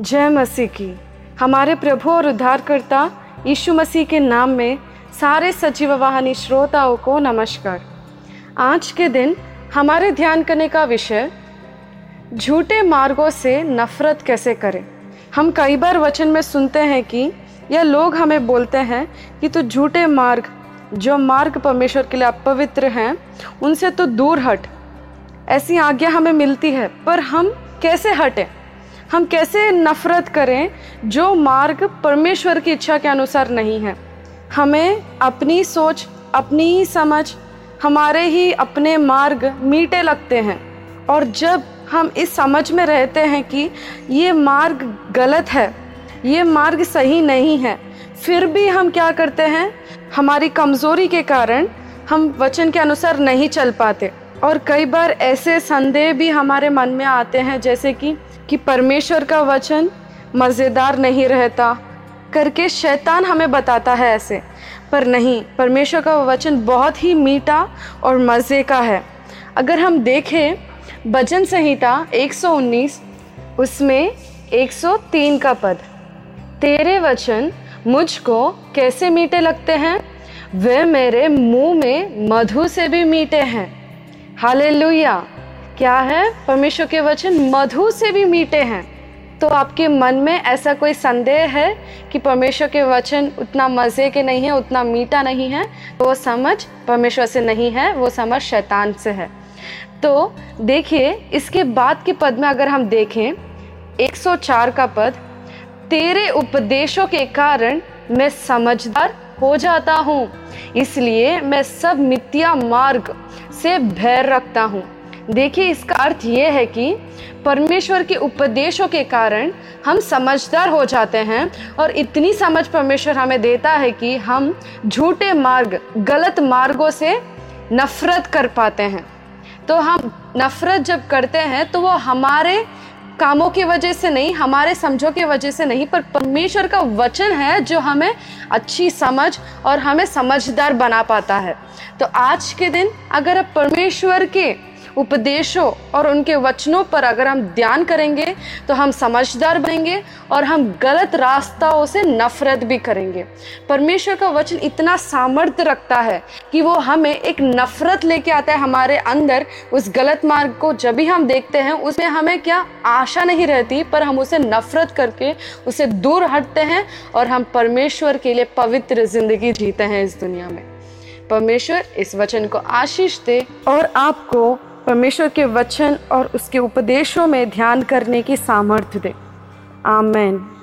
जय मसीह की। हमारे प्रभु और उद्धारकर्ता यीशु मसीह के नाम में सारे सजीव वाहनी श्रोताओं को नमस्कार। आज के दिन हमारे ध्यान करने का विषय, झूठे मार्गों से नफरत कैसे करें? हम कई बार वचन में सुनते हैं कि यह लोग हमें बोलते हैं कि तू झूठे मार्ग, जो मार्ग परमेश्वर के लिए अपवित्र हैं, उनसे तो दूर हट। ऐसी आज्ञा हमें मिलती है, पर हम कैसे हटें? हम कैसे नफरत करें जो मार्ग परमेश्वर की इच्छा के अनुसार नहीं है? हमें अपनी सोच, अपनी ही समझ, हमारे ही अपने मार्ग मीठे लगते हैं। और जब हम इस समझ में रहते हैं कि ये मार्ग गलत है, ये मार्ग सही नहीं है, फिर भी हम क्या करते हैं? हमारी कमज़ोरी के कारण हम वचन के अनुसार नहीं चल पाते। और कई बार ऐसे संदेह भी हमारे मन में आते हैं, जैसे कि कि परमेश्वर का वचन मज़ेदार नहीं रहता, करके शैतान हमें बताता है ऐसे। पर नहीं, परमेश्वर का वचन बहुत ही मीठा और मज़े का है। अगर हम देखें भजन संहिता 119 उसमें 103 का पद, तेरे वचन मुझको कैसे मीठे लगते हैं? वे मेरे मुँह में मधु से भी मीठे हैं। हालेलुया। क्या है? परमेश्वर के वचन मधु से भी मीठे हैं। तो आपके मन में ऐसा कोई संदेह है कि परमेश्वर के वचन उतना मज़े के नहीं है, उतना मीठा नहीं है? तो वो समझ परमेश्वर से नहीं है, वो समझ शैतान से है। तो देखिए, इसके बाद के पद में अगर हम देखें 104 का पद, तेरे उपदेशों के कारण मैं समझदार हो जाता हूँ। इसलिए मैं सब मिथ्या मार्ग से भय रखता हूँ। देखिए, इसका अर्थ ये है कि परमेश्वर के उपदेशों के कारण हम समझदार हो जाते हैं और इतनी समझ परमेश्वर हमें देता है कि हम झूठे मार्ग, गलत मार्गों से नफरत कर पाते हैं। तो हम नफरत जब करते हैं तो वो हमारे कामों की वजह से नहीं, हमारे समझों की वजह से नहीं, पर परमेश्वर का वचन है जो हमें अच्छी समझ और हमें समझदार बना पाता है। तो आज के दिन अगर आप परमेश्वर के उपदेशों और उनके वचनों पर अगर हम ध्यान करेंगे तो हम समझदार बनेंगे और हम गलत रास्ताओं से नफरत भी करेंगे। परमेश्वर का वचन इतना सामर्थ्य रखता है कि वो हमें एक नफरत लेके आता है हमारे अंदर। उस गलत मार्ग को जब भी हम देखते हैं, उसमें हमें क्या आशा नहीं रहती, पर हम उसे नफरत करके, उसे दूर हटते हैं और हम परमेश्वर के लिए पवित्र ज़िंदगी जीते हैं इस दुनिया में। परमेश्वर इस वचन को आशीष दे और आपको परमेश्वर के वचन और उसके उपदेशों में ध्यान करने की सामर्थ्य दे। आमेन।